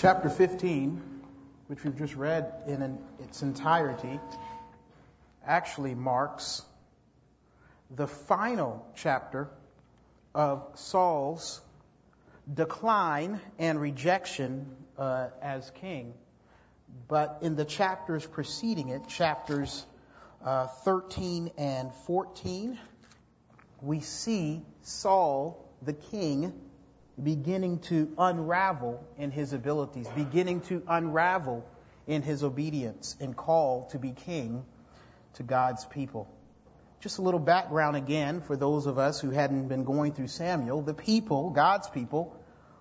Chapter 15, which we've just read in an, its entirety, actually marks the final chapter of Saul's decline and rejection uh, as king. But in the chapters preceding it, chapters uh, 13 and 14, we see Saul, the king, beginning to unravel in his abilities, beginning to unravel in his obedience and call to be king to God's people. Just a little background again for those of us who hadn't been going through Samuel. The people, God's people,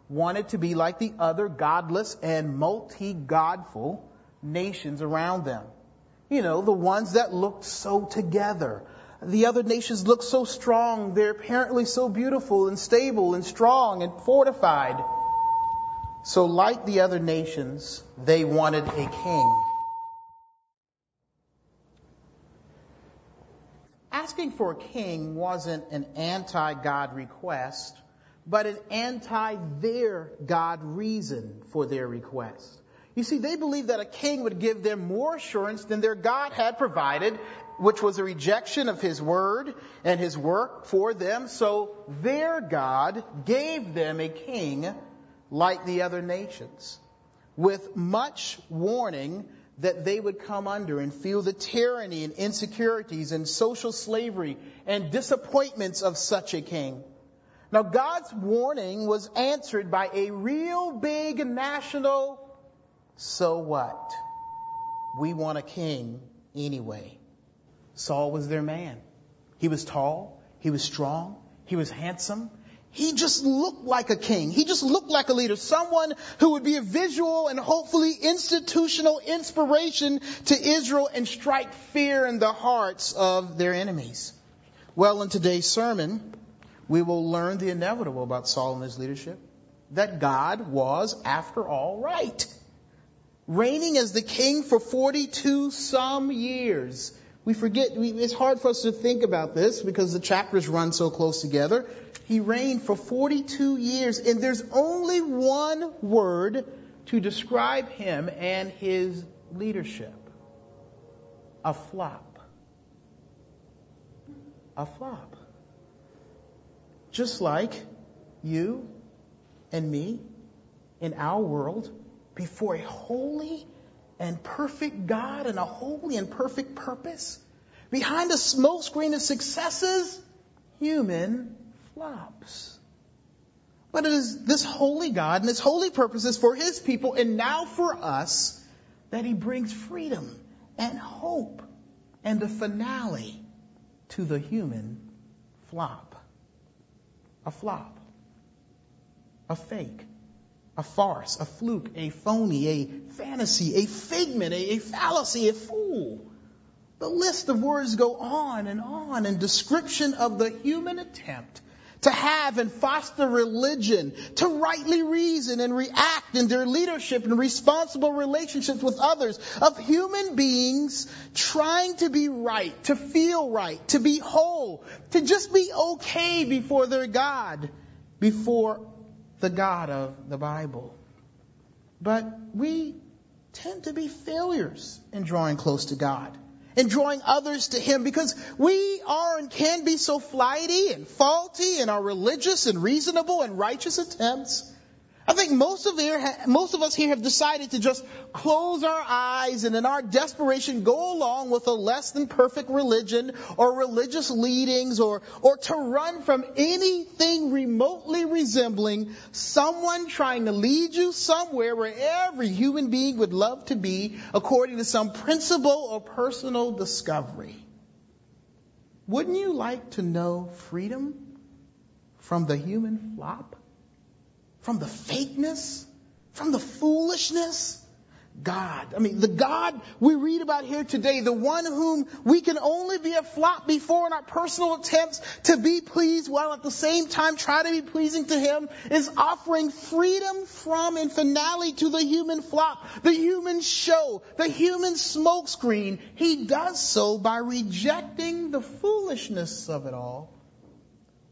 wanted to be like the other godless and multi-godful nations around them. You know, the ones that looked so together. The other nations look so strong. They're apparently so beautiful and stable and strong and fortified. So like the other nations, they wanted a king. Asking for a king wasn't an anti-God request, but an anti-their God reason for their request. You see, they believed that a king would give them more assurance than their God had provided, which was a rejection of his word and his work for them. So their God gave them a king like the other nations, with much warning that they would come under and feel the tyranny and insecurities and social slavery and disappointments of such a king. Now God's warning was answered by a real big national, so what? We want a king anyway. Saul was their man. He was tall, he was strong, he was handsome, he just looked like a king. He just looked like a leader, someone who would be a visual and hopefully institutional inspiration to Israel and strike fear in the hearts of their enemies. Well, in today's sermon, we will learn the inevitable about Saul and his leadership. That God was, after all, right. Reigning as the king for 42 some years. We forget, we, it's hard for us to think about this because the chapters run so close together. He reigned for 42 years, and there's only one word to describe him and his leadership a flop. A flop. Just like you and me in our world before a holy and perfect God and a holy and perfect purpose. Behind a smokescreen of successes, human flops. But it is this holy God and his holy purposes for his people and now for us that he brings freedom and hope and a finale to the human flop. A flop. A fake a farce, a fluke, a phony, a fantasy, a figment, a, a, fallacy, a fool. The list of words go on and on in description of the human attempt to have and foster religion, to rightly reason and react in their leadership and responsible relationships with others, of human beings trying to be right, to feel right, to be whole, to just be okay before their God, before the God of the Bible. But we tend to be failures in drawing close to God and drawing others to Him because we are and can be so flighty and faulty in our religious and reasonable and righteous attempts I think most of, here, most of us here have decided to just close our eyes and in our desperation go along with a less than perfect religion or religious leadings or, or to run from anything remotely resembling someone trying to lead you somewhere where every human being would love to be according to some principle or personal discovery. Wouldn't you like to know freedom from the human flop? From the fakeness, from the foolishness. God. I mean, the God we read about here today, the one whom we can only be a flop before in our personal attempts to be pleased while at the same time try to be pleasing to Him is offering freedom from and finale to the human flop, the human show, the human smokescreen. He does so by rejecting the foolishness of it all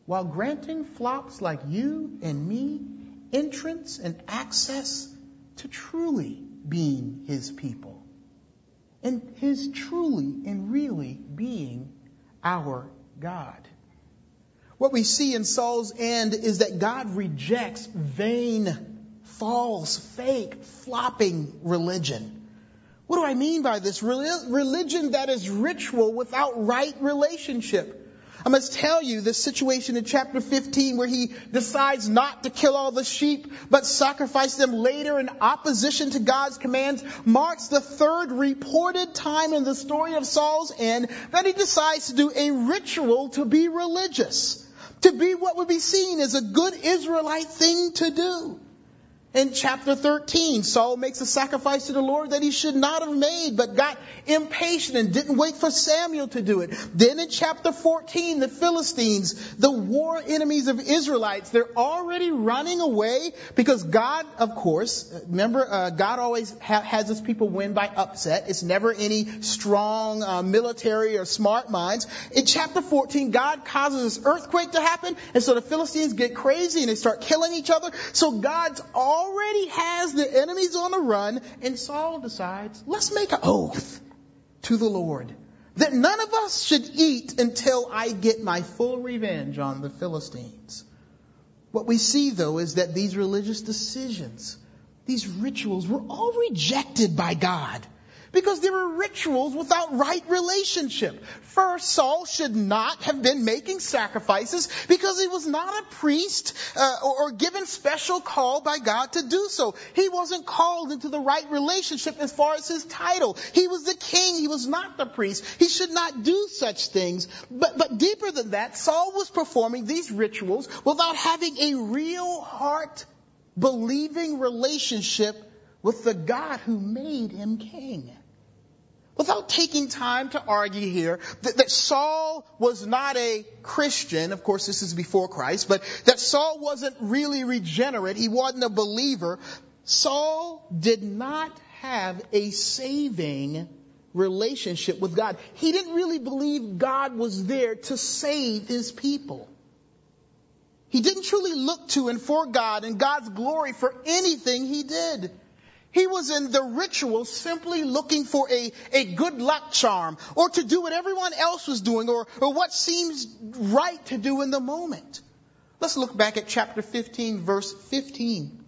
while granting flops like you and me entrance and access to truly being his people. And his truly and really being our God. What we see in Saul's end is that God rejects vain, false, fake, flopping religion. What do I mean by this? Religion that is ritual without right relationship. I must tell you this situation in chapter 15 where he decides not to kill all the sheep but sacrifice them later in opposition to God's commands marks the third reported time in the story of Saul's end that he decides to do a ritual to be religious. To be what would be seen as a good Israelite thing to do. In chapter 13, Saul makes a sacrifice to the Lord that he should not have made, but got impatient and didn't wait for Samuel to do it. Then in chapter 14, the Philistines, the war enemies of Israelites, they're already running away because God, of course, remember, uh, God always ha- has his people win by upset. It's never any strong uh, military or smart minds. In chapter 14, God causes this earthquake to happen, and so the Philistines get crazy and they start killing each other. So God's all already has the enemies on the run, and Saul decides, let's make an oath to the Lord that none of us should eat until I get my full revenge on the Philistines. What we see though is that these religious decisions, these rituals were all rejected by God because there were rituals without right relationship. First, Saul should not have been making sacrifices because he was not a priest uh, or, or given special call by God to do so. He wasn't called into the right relationship as far as his title. He was the king. He was not the priest. He should not do such things. But, but deeper than that, Saul was performing these rituals without having a real heart believing relationship with the God who made him king without taking time to argue here that, that, Saul was not a Christian, of course this is before Christ, but that Saul wasn't really regenerate, he wasn't a believer, Saul did not have a saving relationship with God. He didn't really believe God was there to save his people. He didn't truly look to and for God and God's glory for anything he did. He was in the ritual simply looking for a, a good luck charm or to do what everyone else was doing or, or what seems right to do in the moment. Let's look back at chapter 15 verse 15.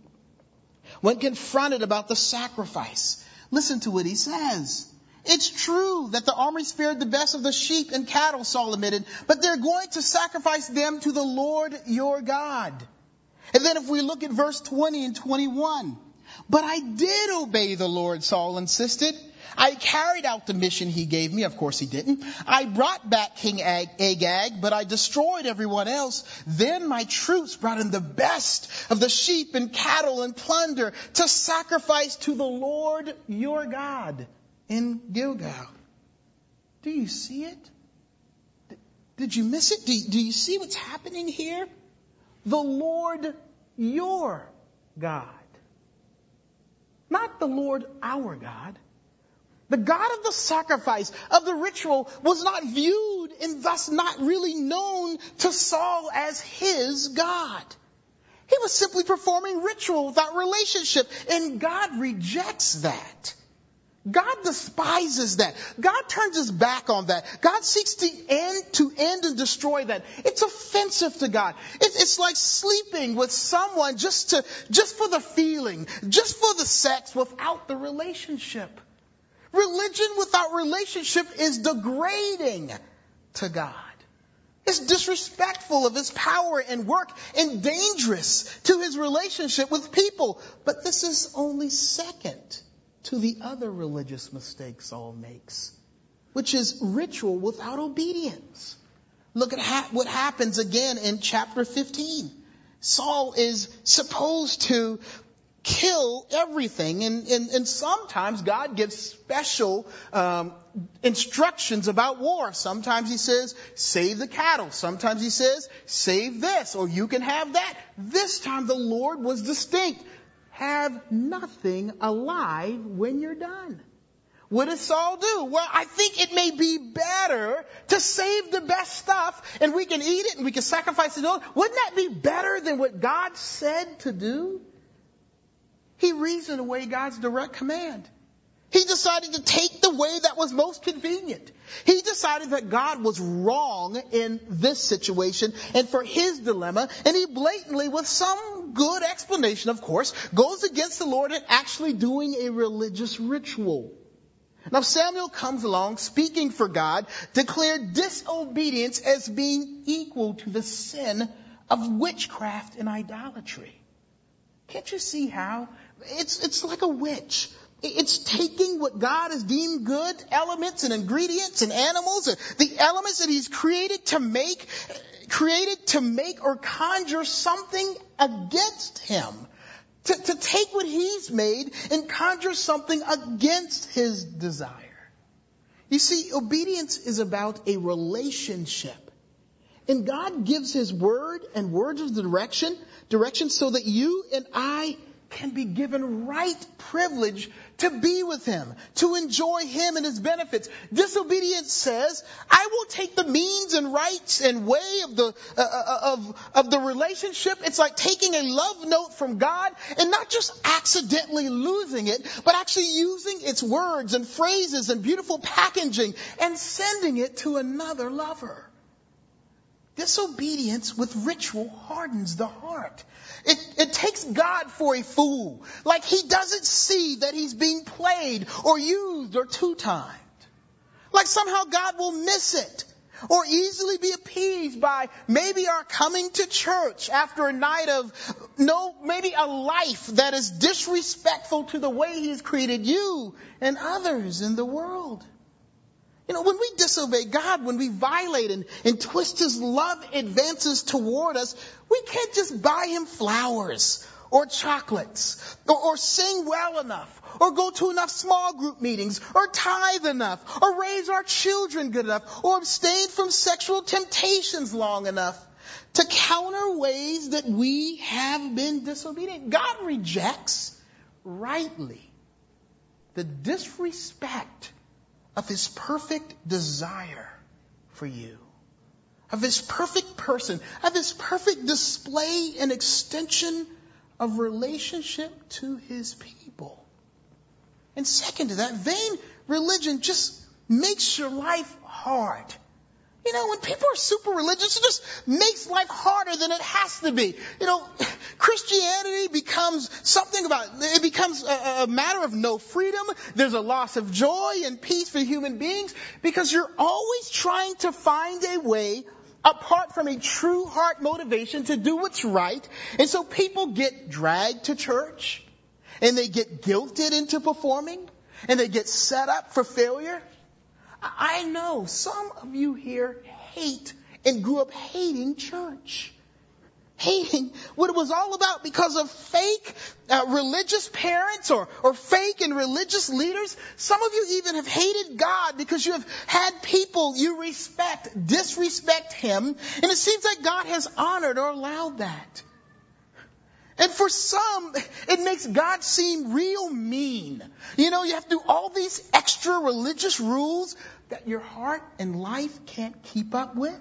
When confronted about the sacrifice, listen to what he says. It's true that the army spared the best of the sheep and cattle, Saul admitted, but they're going to sacrifice them to the Lord your God. And then if we look at verse 20 and 21, but I did obey the Lord, Saul insisted. I carried out the mission he gave me. Of course he didn't. I brought back King Agag, but I destroyed everyone else. Then my troops brought in the best of the sheep and cattle and plunder to sacrifice to the Lord your God in Gilgal. Do you see it? Did you miss it? Do, do you see what's happening here? The Lord your God. Not the Lord our God. The God of the sacrifice, of the ritual, was not viewed and thus not really known to Saul as his God. He was simply performing ritual without relationship, and God rejects that. God despises that. God turns his back on that. God seeks to end, to end and destroy that. It's offensive to God. It's, it's like sleeping with someone just to, just for the feeling, just for the sex without the relationship. Religion without relationship is degrading to God. It's disrespectful of his power and work and dangerous to his relationship with people. But this is only second to the other religious mistake Saul makes, which is ritual without obedience. Look at ha- what happens again in chapter 15. Saul is supposed to kill everything. And, and, and sometimes God gives special um, instructions about war. Sometimes He says, save the cattle. Sometimes He says, save this, or you can have that. This time the Lord was distinct have nothing alive when you're done. What does Saul do? Well, I think it may be better to save the best stuff and we can eat it and we can sacrifice it. Wouldn't that be better than what God said to do? He reasoned away God's direct command. He decided to take the way that was most convenient. He decided that God was wrong in this situation and for his dilemma, and he blatantly, with some good explanation, of course, goes against the Lord and actually doing a religious ritual. Now Samuel comes along speaking for God, declared disobedience as being equal to the sin of witchcraft and idolatry. Can't you see how? It's, it's like a witch. It's taking what God has deemed good elements and ingredients and animals, the elements that He's created to make, created to make or conjure something against Him. To, to take what He's made and conjure something against His desire. You see, obedience is about a relationship. And God gives His word and words of direction, direction so that you and I can be given right privilege to be with Him, to enjoy Him and His benefits. Disobedience says, I will take the means and rights and way of the, uh, uh, of, of the relationship. It's like taking a love note from God and not just accidentally losing it, but actually using its words and phrases and beautiful packaging and sending it to another lover. Disobedience with ritual hardens the heart. It, it takes God for a fool. Like he doesn't see that he's being played or used or two-timed. Like somehow God will miss it or easily be appeased by maybe our coming to church after a night of no, maybe a life that is disrespectful to the way he's created you and others in the world. You know, when we disobey God, when we violate and, and twist His love advances toward us, we can't just buy Him flowers or chocolates or, or sing well enough or go to enough small group meetings or tithe enough or raise our children good enough or abstain from sexual temptations long enough to counter ways that we have been disobedient. God rejects rightly the disrespect of His perfect desire for you, of His perfect person, of His perfect display and extension of relationship to His people. And second to that, vain religion just makes your life hard. You know, when people are super religious, it just makes life harder than it has to be. You know, Christianity becomes something about, it becomes a, a, matter of no freedom. There's a loss of joy and peace for human beings because you're always trying to find a way apart from a true heart motivation to do what's right. And so people get dragged to church and they get guilted into performing and they get set up for failure. I know some of you here hate and grew up hating church. Hating what it was all about because of fake uh, religious parents or, or fake and religious leaders. Some of you even have hated God because you have had people you respect disrespect Him. And it seems like God has honored or allowed that. And for some, it makes God seem real mean. You know, you have to do all these extra religious rules that your heart and life can't keep up with.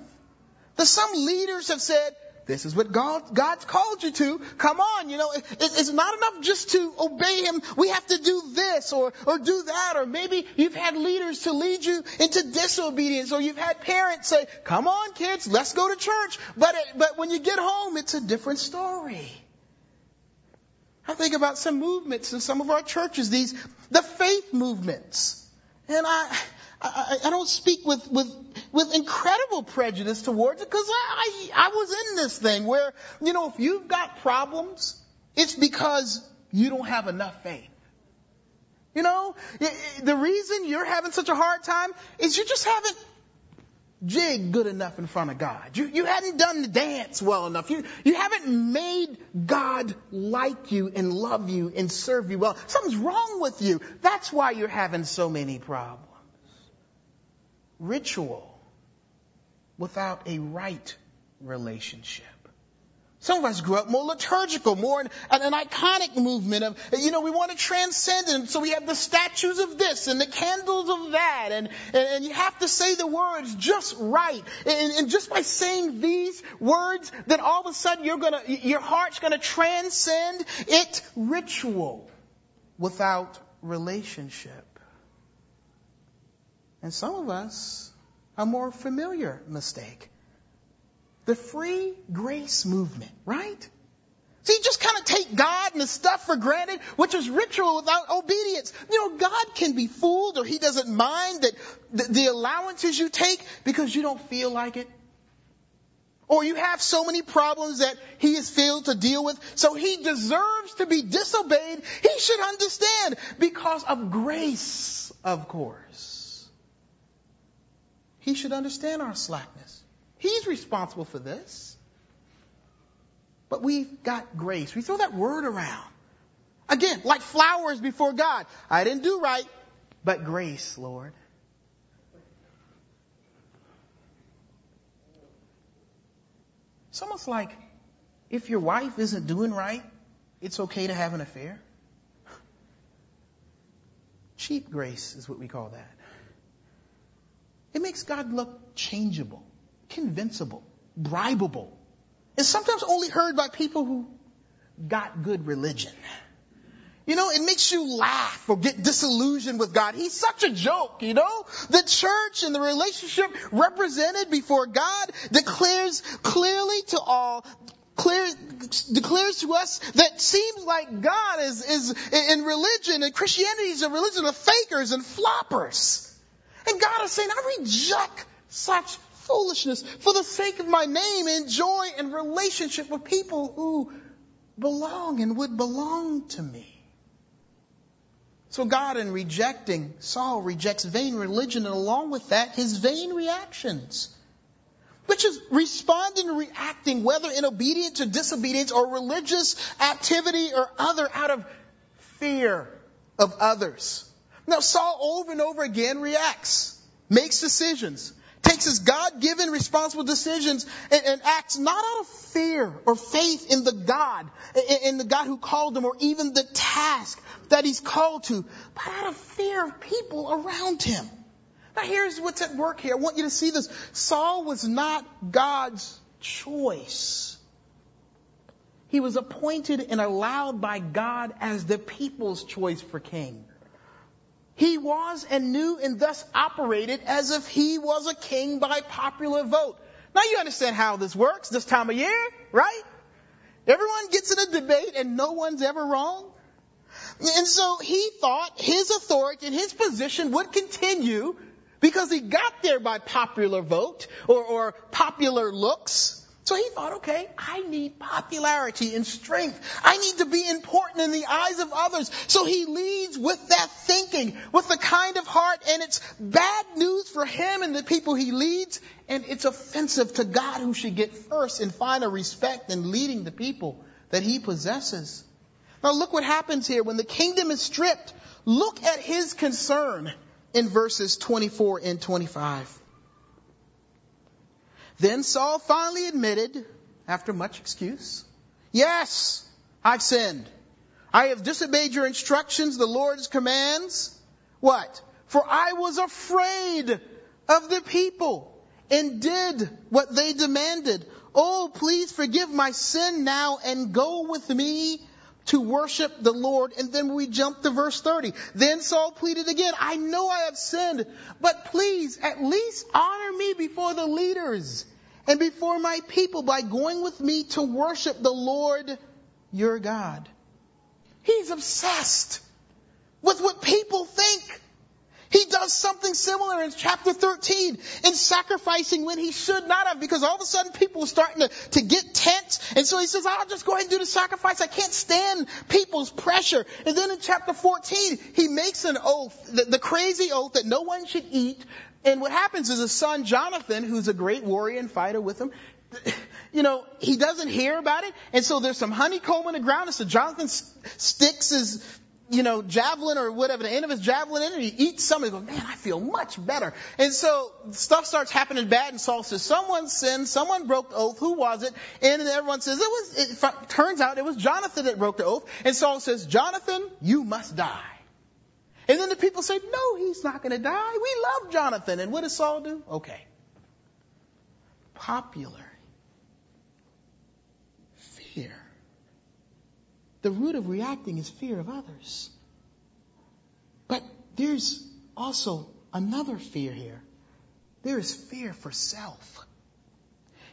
The some leaders have said, this is what God, God's called you to. Come on, you know, it, it's not enough just to obey Him. We have to do this or, or do that. Or maybe you've had leaders to lead you into disobedience or you've had parents say, come on kids, let's go to church. But, it, but when you get home, it's a different story. I think about some movements in some of our churches, these, the faith movements. And I, I, I don't speak with, with, with incredible prejudice towards it because I, I, I was in this thing where, you know, if you've got problems, it's because you don't have enough faith. You know, the reason you're having such a hard time is you just haven't jig good enough in front of God. You, you hadn't done the dance well enough. You, you haven't made God like you and love you and serve you well. Something's wrong with you. That's why you're having so many problems. Ritual without a right relationship. Some of us grew up more liturgical, more an, an, iconic movement of, you know, we want to transcend and so we have the statues of this and the candles of that and, and, and you have to say the words just right. And, and, just by saying these words, then all of a sudden you're gonna, your heart's gonna transcend it ritual without relationship. And some of us, a more familiar mistake the free grace movement, right? So you just kind of take God and the stuff for granted, which is ritual without obedience. You know, God can be fooled or He doesn't mind that the, the allowances you take because you don't feel like it. Or you have so many problems that He is failed to deal with, so He deserves to be disobeyed. He should understand because of grace, of course. He should understand our slackness. He's responsible for this. But we've got grace. We throw that word around. Again, like flowers before God. I didn't do right, but grace, Lord. It's almost like if your wife isn't doing right, it's okay to have an affair. Cheap grace is what we call that. It makes God look changeable convincible, bribable, and sometimes only heard by people who got good religion. You know, it makes you laugh or get disillusioned with God. He's such a joke, you know? The church and the relationship represented before God declares clearly to all, clear, declares to us that seems like God is, is in religion and Christianity is a religion of fakers and floppers. And God is saying, I reject such foolishness for the sake of my name and joy and relationship with people who belong and would belong to me. So God, in rejecting, Saul rejects vain religion and along with that, his vain reactions. Which is responding and reacting, whether in obedience or disobedience or religious activity or other, out of fear of others. Now Saul over and over again reacts, makes decisions, takes his God-given responsible decisions and, and, acts not out of fear or faith in the God, in, in the God who called him or even the task that he's called to, but out of fear of people around him. Now here's what's at work here. I want you to see this. Saul was not God's choice. He was appointed and allowed by God as the people's choice for king. He was and knew and thus operated as if he was a king by popular vote. Now you understand how this works this time of year, right? Everyone gets in a debate and no one's ever wrong. And so he thought his authority and his position would continue because he got there by popular vote or, or popular looks. So he thought, okay, I need popularity and strength. I need to be important in the eyes of others. So he leads with that thinking, with the kind of heart, and it's bad news for him and the people he leads, and it's offensive to God who should get first and final respect in leading the people that he possesses. Now look what happens here. When the kingdom is stripped, look at his concern in verses 24 and 25. Then Saul finally admitted, after much excuse, Yes, I've sinned. I have disobeyed your instructions, the Lord's commands. What? For I was afraid of the people and did what they demanded. Oh, please forgive my sin now and go with me to worship the Lord. And then we jump to verse 30. Then Saul pleaded again, I know I have sinned, but please at least honor me before the leaders and before my people by going with me to worship the Lord your God. He's obsessed with what people think. He does something similar in chapter 13 in sacrificing when he should not have because all of a sudden people are starting to, to get tense. And so he says, I'll just go ahead and do the sacrifice. I can't stand people's pressure. And then in chapter 14, he makes an oath, the, the crazy oath that no one should eat. And what happens is his son Jonathan, who's a great warrior and fighter with him, you know, he doesn't hear about it. And so there's some honeycomb in the ground. And so Jonathan sticks his you know, javelin or whatever, the end of his javelin in, and he eats. He goes, man, I feel much better. And so stuff starts happening bad, and Saul says, someone sinned, someone broke the oath. Who was it? And everyone says, it was. It turns out it was Jonathan that broke the oath. And Saul says, Jonathan, you must die. And then the people say, no, he's not going to die. We love Jonathan. And what does Saul do? Okay. Popular. Fear. The root of reacting is fear of others. But there's also another fear here. There is fear for self.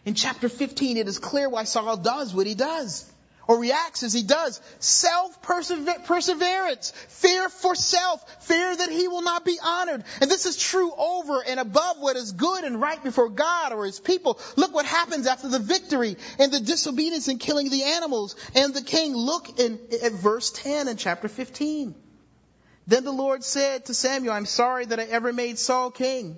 In chapter 15, it is clear why Saul does what he does or reacts as he does. Self perseverance, fear for self, fear that he will not be honored. And this is true over and above what is good and right before God or his people. Look what happens after the victory and the disobedience in killing the animals and the king. Look in, at verse 10 in chapter 15. Then the Lord said to Samuel, I'm sorry that I ever made Saul king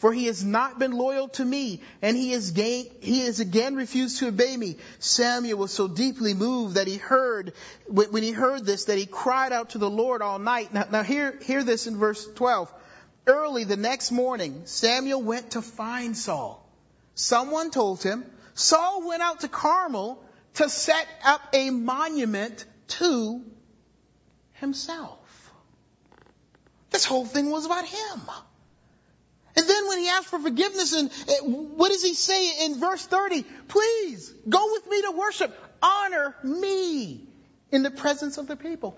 for he has not been loyal to me, and he has, he has again refused to obey me. Samuel was so deeply moved that he heard, when he heard this, that he cried out to the Lord all night. Now, now hear, hear this in verse 12. Early the next morning, Samuel went to find Saul. Someone told him, Saul went out to Carmel to set up a monument to himself. This whole thing was about him. And then when he asks for forgiveness, and eh, what does he say in verse 30? Please go with me to worship. Honor me in the presence of the people.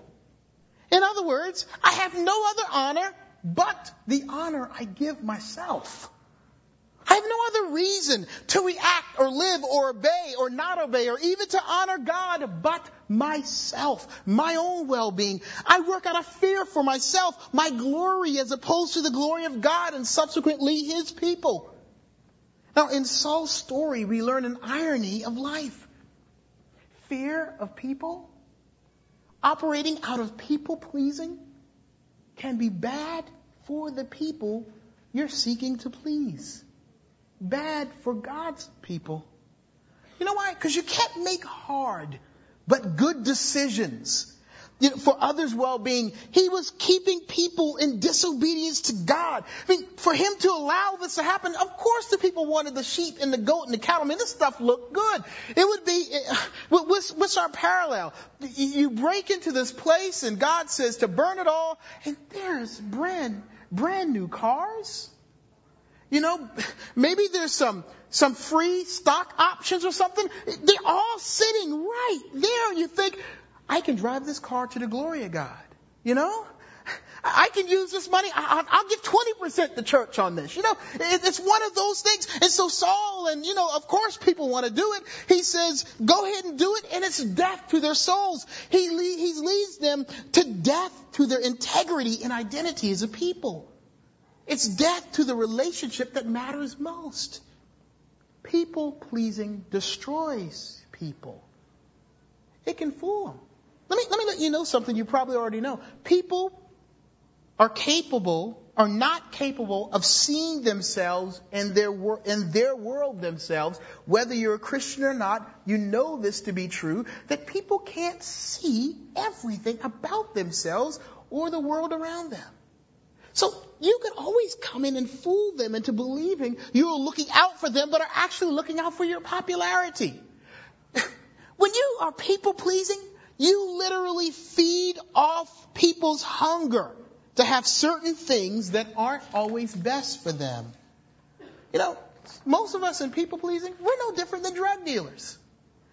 In other words, I have no other honor but the honor I give myself. I have no other reason to react or live or obey or not obey or even to honor God but myself, my own well-being. I work out of fear for myself, my glory as opposed to the glory of God and subsequently His people. Now in Saul's story, we learn an irony of life. Fear of people, operating out of people pleasing, can be bad for the people you're seeking to please bad for God's people. You know why? Because you can't make hard but good decisions you know, for others' well-being. He was keeping people in disobedience to God. I mean, for him to allow this to happen, of course the people wanted the sheep and the goat and the cattle. I mean, this stuff looked good. It would be, eh, what's, what's our parallel? You break into this place and God says to burn it all and there's brand, brand new cars you know, maybe there's some, some free stock options or something. They're all sitting right there. You think, I can drive this car to the glory of God. You know? I can use this money. I'll give 20% to church on this. You know, it's one of those things. And so Saul, and you know, of course people want to do it. He says, go ahead and do it. And it's death to their souls. He, he leads them to death to their integrity and identity as a people. It's death to the relationship that matters most. People pleasing destroys people. It can fool them. Let me, let me let you know something you probably already know. People are capable, are not capable of seeing themselves in their, in their world themselves. Whether you're a Christian or not, you know this to be true, that people can't see everything about themselves or the world around them. So you can always come in and fool them into believing you're looking out for them, but are actually looking out for your popularity. when you are people pleasing, you literally feed off people's hunger to have certain things that aren't always best for them. You know, most of us in people pleasing, we're no different than drug dealers.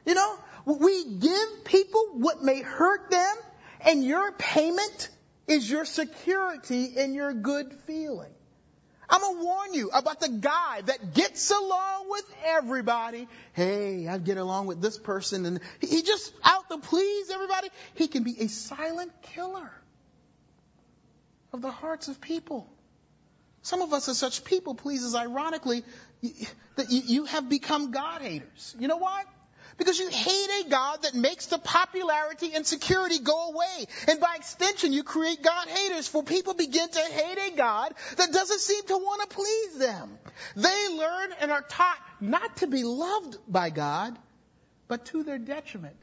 You know, we give people what may hurt them and your payment is your security and your good feeling. I'm gonna warn you about the guy that gets along with everybody. Hey, I get along with this person and he just out to please everybody. He can be a silent killer of the hearts of people. Some of us are such people pleasers, ironically, that you have become God haters. You know why? Because you hate a God that makes the popularity and security go away. And by extension, you create God haters for people begin to hate a God that doesn't seem to want to please them. They learn and are taught not to be loved by God, but to their detriment,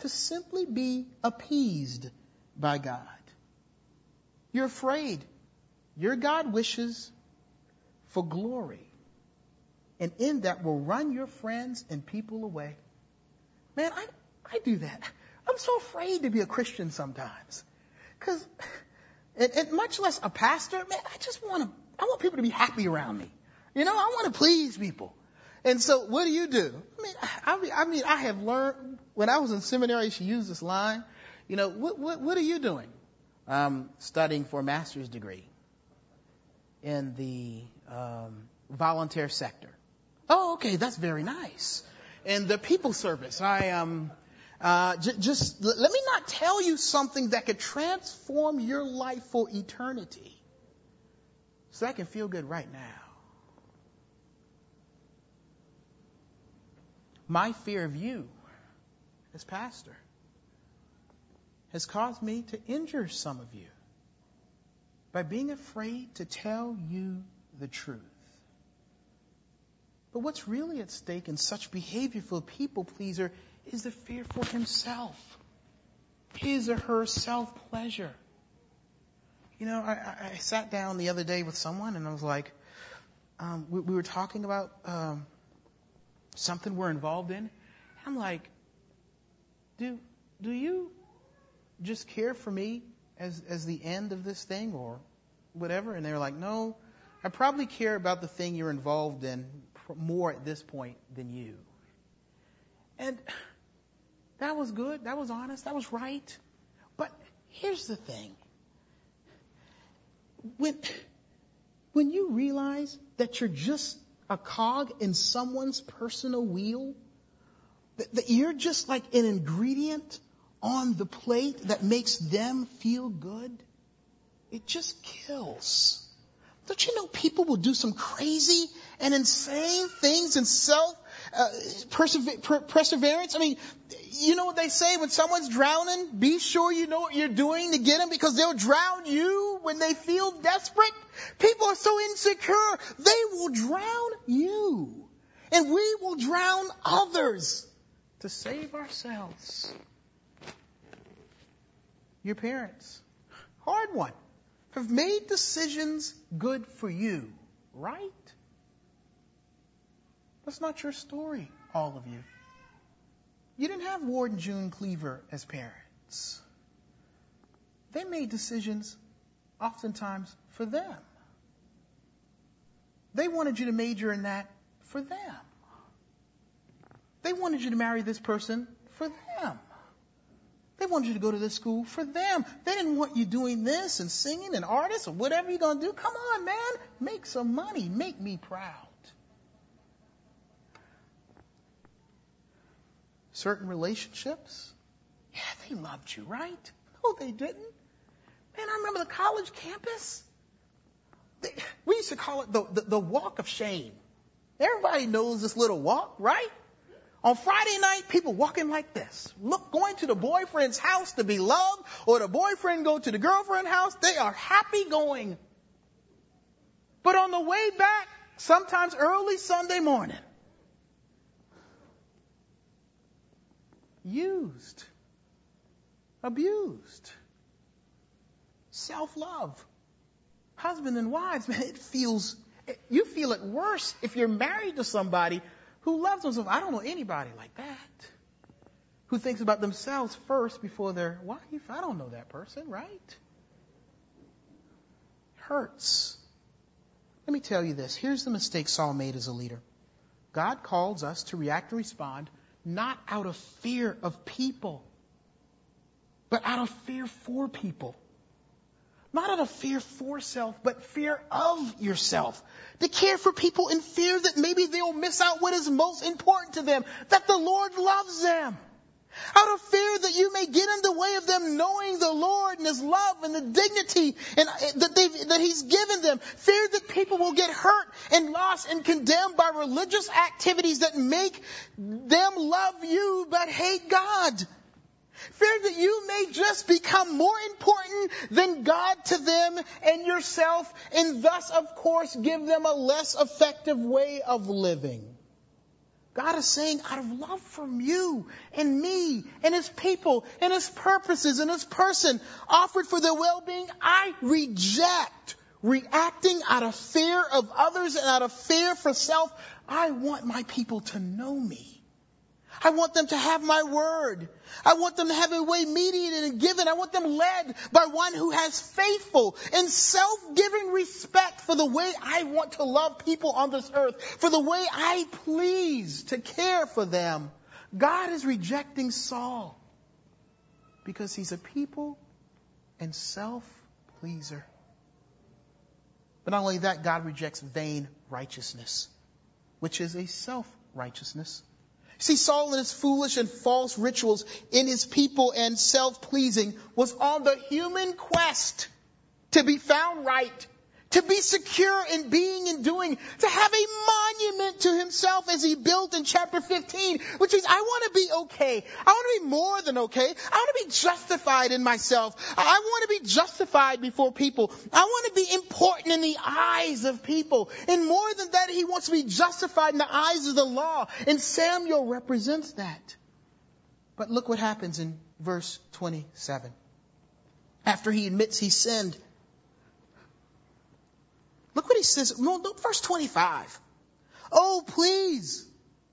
to simply be appeased by God. You're afraid. Your God wishes for glory. And in that will run your friends and people away. Man, I, I do that. I'm so afraid to be a Christian sometimes. Cause, and, and much less a pastor, man, I just want to, I want people to be happy around me. You know, I want to please people. And so what do you do? I mean, I, I mean, I have learned, when I was in seminary, she used this line, you know, what, what, what are you doing? Um, studying for a master's degree in the um, volunteer sector. Oh, okay, that's very nice. And the people service, I um, uh, j- just let me not tell you something that could transform your life for eternity, so that can feel good right now. My fear of you, as pastor, has caused me to injure some of you by being afraid to tell you the truth. But what's really at stake in such behavior for a people pleaser is the fear for himself, his or her self pleasure. You know, I, I, sat down the other day with someone and I was like, um, we, we, were talking about um, something we're involved in. I'm like, do do you just care for me as as the end of this thing or whatever? And they were like, no, I probably care about the thing you're involved in more at this point than you. And that was good. That was honest. That was right. But here's the thing. When, when you realize that you're just a cog in someone's personal wheel, that, that you're just like an ingredient on the plate that makes them feel good, it just kills. Don't you know people will do some crazy and insane things and self uh, perseverance? I mean, you know what they say when someone's drowning? Be sure you know what you're doing to get them because they'll drown you when they feel desperate. People are so insecure, they will drown you. And we will drown others to save ourselves. Your parents, hard one, have made decisions good for you, right? That's not your story, all of you. You didn't have Ward and June Cleaver as parents. They made decisions oftentimes for them. They wanted you to major in that for them. They wanted you to marry this person for them. They wanted you to go to this school for them. They didn't want you doing this and singing and artists or whatever you're going to do. Come on, man. Make some money. Make me proud. Certain relationships, yeah, they loved you, right? No, they didn't. Man, I remember the college campus. They, we used to call it the, the, the walk of shame. Everybody knows this little walk, right? On Friday night, people walking like this. Look, going to the boyfriend's house to be loved, or the boyfriend go to the girlfriend's house. They are happy going. But on the way back, sometimes early Sunday morning, used, abused, self-love, husband and wives, man, it feels, you feel it worse if you're married to somebody who loves themselves. I don't know anybody like that. Who thinks about themselves first before their wife. I don't know that person, right? Hurts. Let me tell you this. Here's the mistake Saul made as a leader. God calls us to react and respond not out of fear of people, but out of fear for people. Not out of fear for self, but fear of yourself. To care for people in fear that maybe they'll miss out what is most important to them, that the Lord loves them. Out of fear that you may get in the way of them knowing the Lord and His love and the dignity and uh, that, that He's given them. Fear that people will get hurt and lost and condemned by religious activities that make them love you but hate God. Fear that you may just become more important than God to them and yourself, and thus, of course, give them a less effective way of living. God is saying, out of love from you and me and His people and His purposes and His person offered for their well-being, I reject reacting out of fear of others and out of fear for self. I want my people to know me. I want them to have my word. I want them to have a way mediated and given. I want them led by one who has faithful and self-giving respect for the way I want to love people on this earth, for the way I please to care for them. God is rejecting Saul because he's a people and self-pleaser. But not only that, God rejects vain righteousness, which is a self-righteousness. See, Saul and his foolish and false rituals in his people and self-pleasing was on the human quest to be found right to be secure in being and doing, to have a monument to himself as he built in chapter 15, which means I want to be okay. I want to be more than okay. I want to be justified in myself. I want to be justified before people. I want to be important in the eyes of people. And more than that, he wants to be justified in the eyes of the law. And Samuel represents that. But look what happens in verse 27. After he admits he sinned, Look what he says. No, verse 25. Oh, please,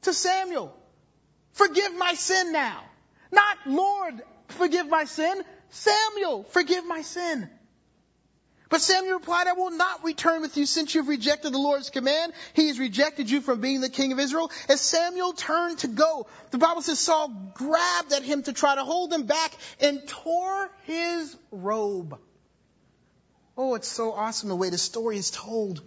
to Samuel, forgive my sin now. Not Lord, forgive my sin. Samuel, forgive my sin. But Samuel replied, I will not return with you since you've rejected the Lord's command. He has rejected you from being the king of Israel. As Samuel turned to go, the Bible says Saul grabbed at him to try to hold him back and tore his robe. Oh, it's so awesome the way the story is told.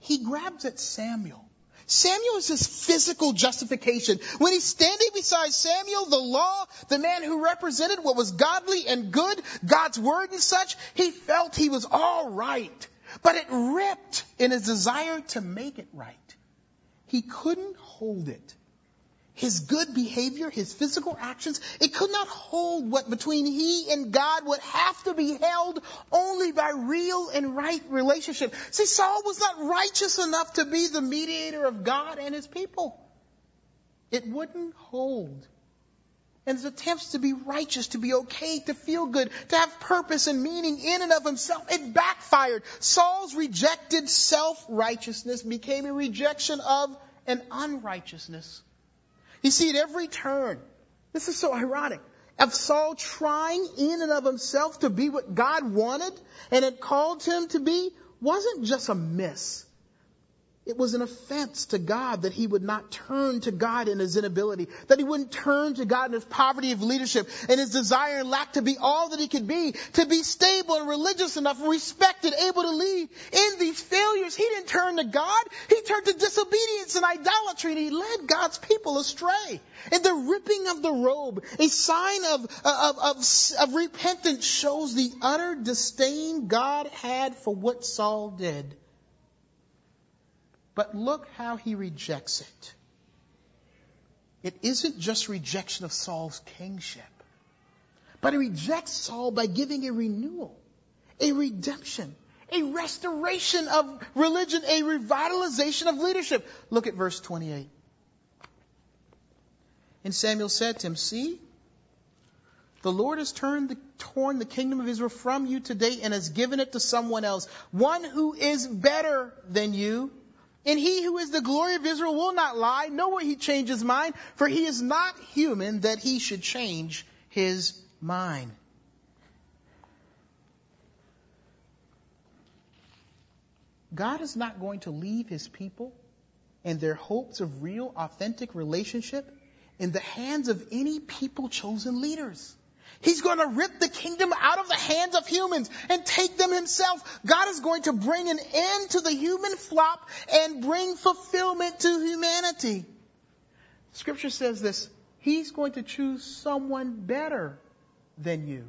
He grabs at Samuel. Samuel is his physical justification. When he's standing beside Samuel, the law, the man who represented what was godly and good, God's word and such, he felt he was all right. But it ripped in his desire to make it right. He couldn't hold it his good behavior, his physical actions, it could not hold what between he and God would have to be held only by real and right relationship. See, Saul was not righteous enough to be the mediator of God and his people. It wouldn't hold. And his attempts to be righteous, to be okay, to feel good, to have purpose and meaning in and of himself, it backfired. Saul's rejected self-righteousness became a rejection of an unrighteousness you see at every turn. This is so ironic. Of Saul trying in and of himself to be what God wanted and had called him to be wasn't just a miss. It was an offense to God that he would not turn to God in his inability, that he wouldn't turn to God in his poverty of leadership and his desire and lack to be all that he could be, to be stable and religious enough, respected, able to lead. In these failures, he didn't turn to God. He turned to disobedience and idolatry and he led God's people astray. And the ripping of the robe, a sign of, of, of, of repentance shows the utter disdain God had for what Saul did. But look how he rejects it. It isn't just rejection of Saul's kingship, but he rejects Saul by giving a renewal, a redemption, a restoration of religion, a revitalization of leadership. Look at verse 28. And Samuel said to him, See, the Lord has turned the, torn the kingdom of Israel from you today and has given it to someone else, one who is better than you and he who is the glory of Israel will not lie, nor will he change his mind, for he is not human that he should change his mind. God is not going to leave his people and their hopes of real, authentic relationship in the hands of any people chosen leaders. He's going to rip the kingdom out of the hands of humans and take them himself. God is going to bring an end to the human flop and bring fulfillment to humanity. Scripture says this, He's going to choose someone better than you.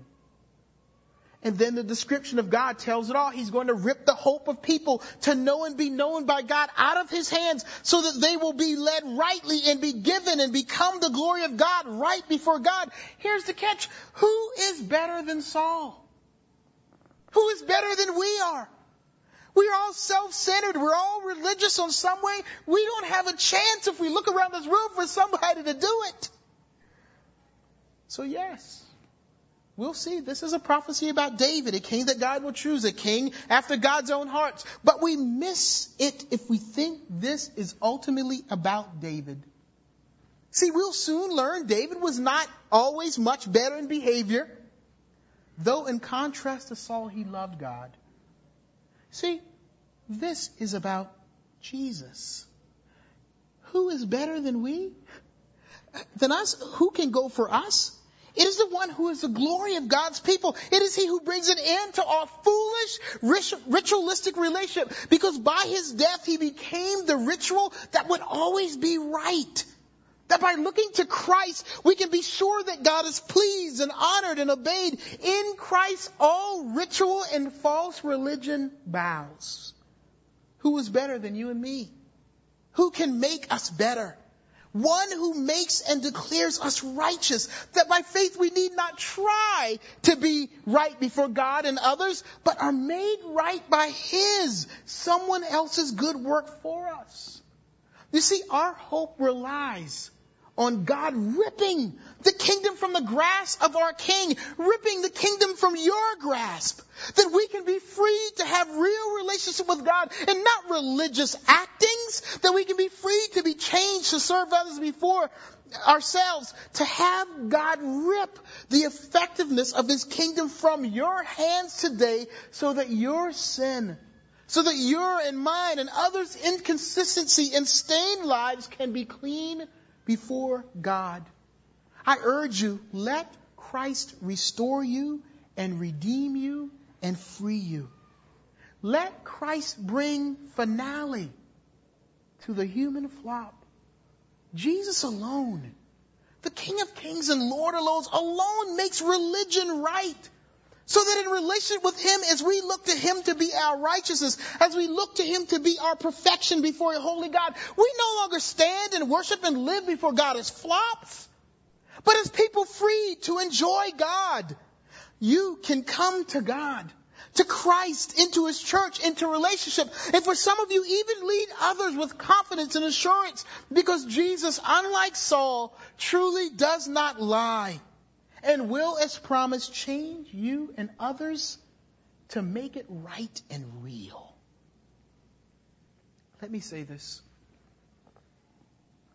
And then the description of God tells it all. He's going to rip the hope of people to know and be known by God out of his hands so that they will be led rightly and be given and become the glory of God right before God. Here's the catch. Who is better than Saul? Who is better than we are? We're all self-centered. We're all religious on some way. We don't have a chance if we look around this room for somebody to do it. So yes, we'll see. This is a prophecy about David, a king that God will choose, a king after God's own heart. But we miss it if we think this is ultimately about David. See, we'll soon learn David was not always much better in behavior, though in contrast to Saul, he loved God. See, this is about Jesus. Who is better than we? Than us? Who can go for us? It is the one who is the glory of God's people. It is he who brings an end to our foolish ritualistic relationship because by his death he became the ritual that would always be right. That by looking to Christ, we can be sure that God is pleased and honored and obeyed. In Christ, all ritual and false religion bows. Who is better than you and me? Who can make us better? One who makes and declares us righteous, that by faith we need not try to be right before God and others, but are made right by His, someone else's good work for us. You see, our hope relies on God ripping the kingdom from the grasp of our king, ripping the kingdom from your grasp, that we can be free to have real relationship with God and not religious actings, that we can be free to be changed to serve others before ourselves, to have God rip the effectiveness of his kingdom from your hands today so that your sin so that your and mine and others' inconsistency and stained lives can be clean before God. I urge you, let Christ restore you and redeem you and free you. Let Christ bring finale to the human flop. Jesus alone, the King of Kings and Lord of Lords alone makes religion right. So that in relation with Him, as we look to Him to be our righteousness, as we look to Him to be our perfection before a holy God, we no longer stand and worship and live before God as flops, but as people free to enjoy God. You can come to God, to Christ, into His church, into relationship, and for some of you even lead others with confidence and assurance, because Jesus, unlike Saul, truly does not lie and will, as promised, change you and others to make it right and real. Let me say this.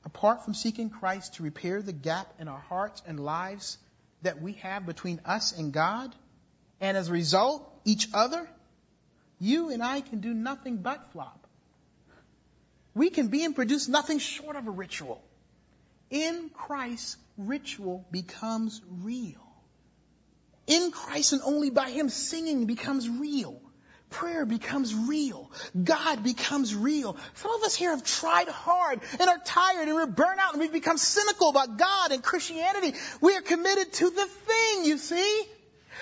Apart from seeking Christ to repair the gap in our hearts and lives that we have between us and God, and as a result, each other, you and I can do nothing but flop. We can be and produce nothing short of a ritual. In Christ, ritual becomes real. In Christ and only by Him, singing becomes real. Prayer becomes real. God becomes real. Some of us here have tried hard and are tired and we're burnt out and we've become cynical about God and Christianity. We are committed to the thing, you see.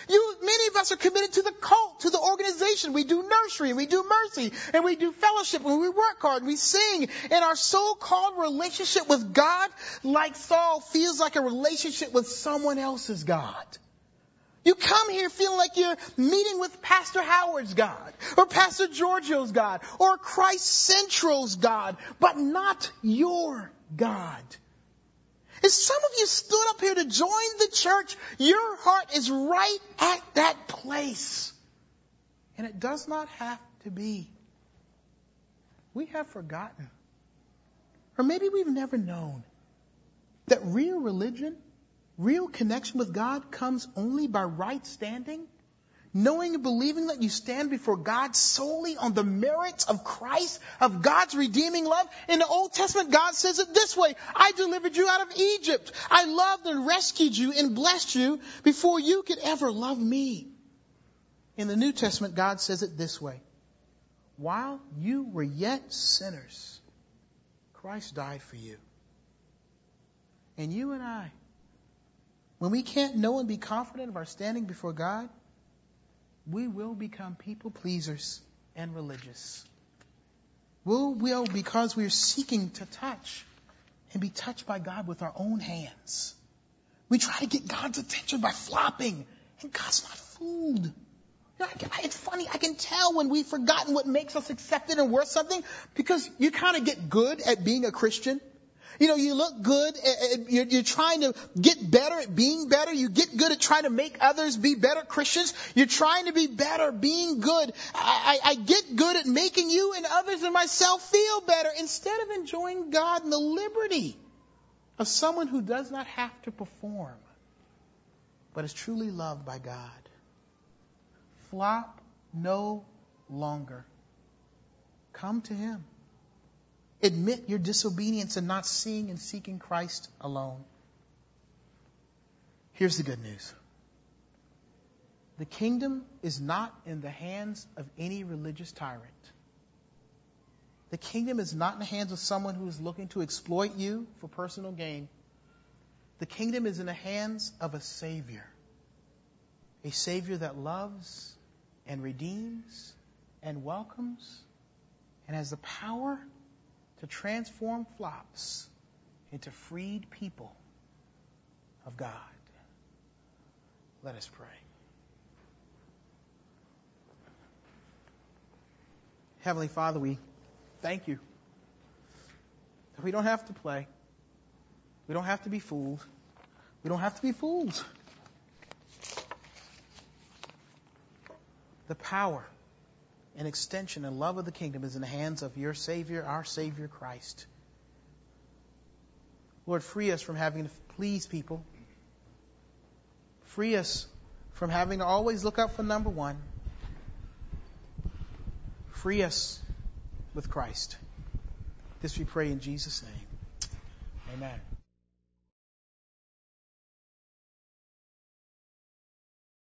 You, many of us are committed to the cult, to the organization. We do nursery, and we do mercy, and we do fellowship, and we work hard, and we sing. And our so-called relationship with God, like Saul, feels like a relationship with someone else's God. You come here feeling like you're meeting with Pastor Howard's God, or Pastor Giorgio's God, or Christ Central's God, but not your God. If some of you stood up here to join the church, your heart is right at that place. And it does not have to be. We have forgotten. Or maybe we've never known that real religion, real connection with God comes only by right standing knowing and believing that you stand before God solely on the merits of Christ, of God's redeeming love. In the Old Testament, God says it this way, I delivered you out of Egypt. I loved and rescued you and blessed you before you could ever love me. In the New Testament, God says it this way, while you were yet sinners, Christ died for you. And you and I, when we can't know and be confident of our standing before God, we will become people pleasers and religious. We will because we are seeking to touch and be touched by God with our own hands. We try to get God's attention by flopping, and God's not fooled. It's funny. I can tell when we've forgotten what makes us accepted and worth something because you kind of get good at being a Christian. You know, you look good. Eh, eh, eh, you're trying to get better at being better. You get good at trying to make others be better Christians. You're trying to be better, being good. I, I, I get good at making you and others and myself feel better instead of enjoying God and the liberty of someone who does not have to perform, but is truly loved by God. Flop no longer. Come to Him. Admit your disobedience and not seeing and seeking Christ alone. Here's the good news. The kingdom is not in the hands of any religious tyrant. The kingdom is not in the hands of someone who is looking to exploit you for personal gain. The kingdom is in the hands of a Savior. A Savior that loves and redeems and welcomes and has the power to transform flops into freed people of God. Let us pray. Heavenly Father, we thank you that we don't have to play. We don't have to be fooled. We don't have to be fools. The power and extension and love of the kingdom is in the hands of your Savior, our Savior Christ. Lord, free us from having to please people. Free us from having to always look out for number one. Free us with Christ. This we pray in Jesus' name. Amen.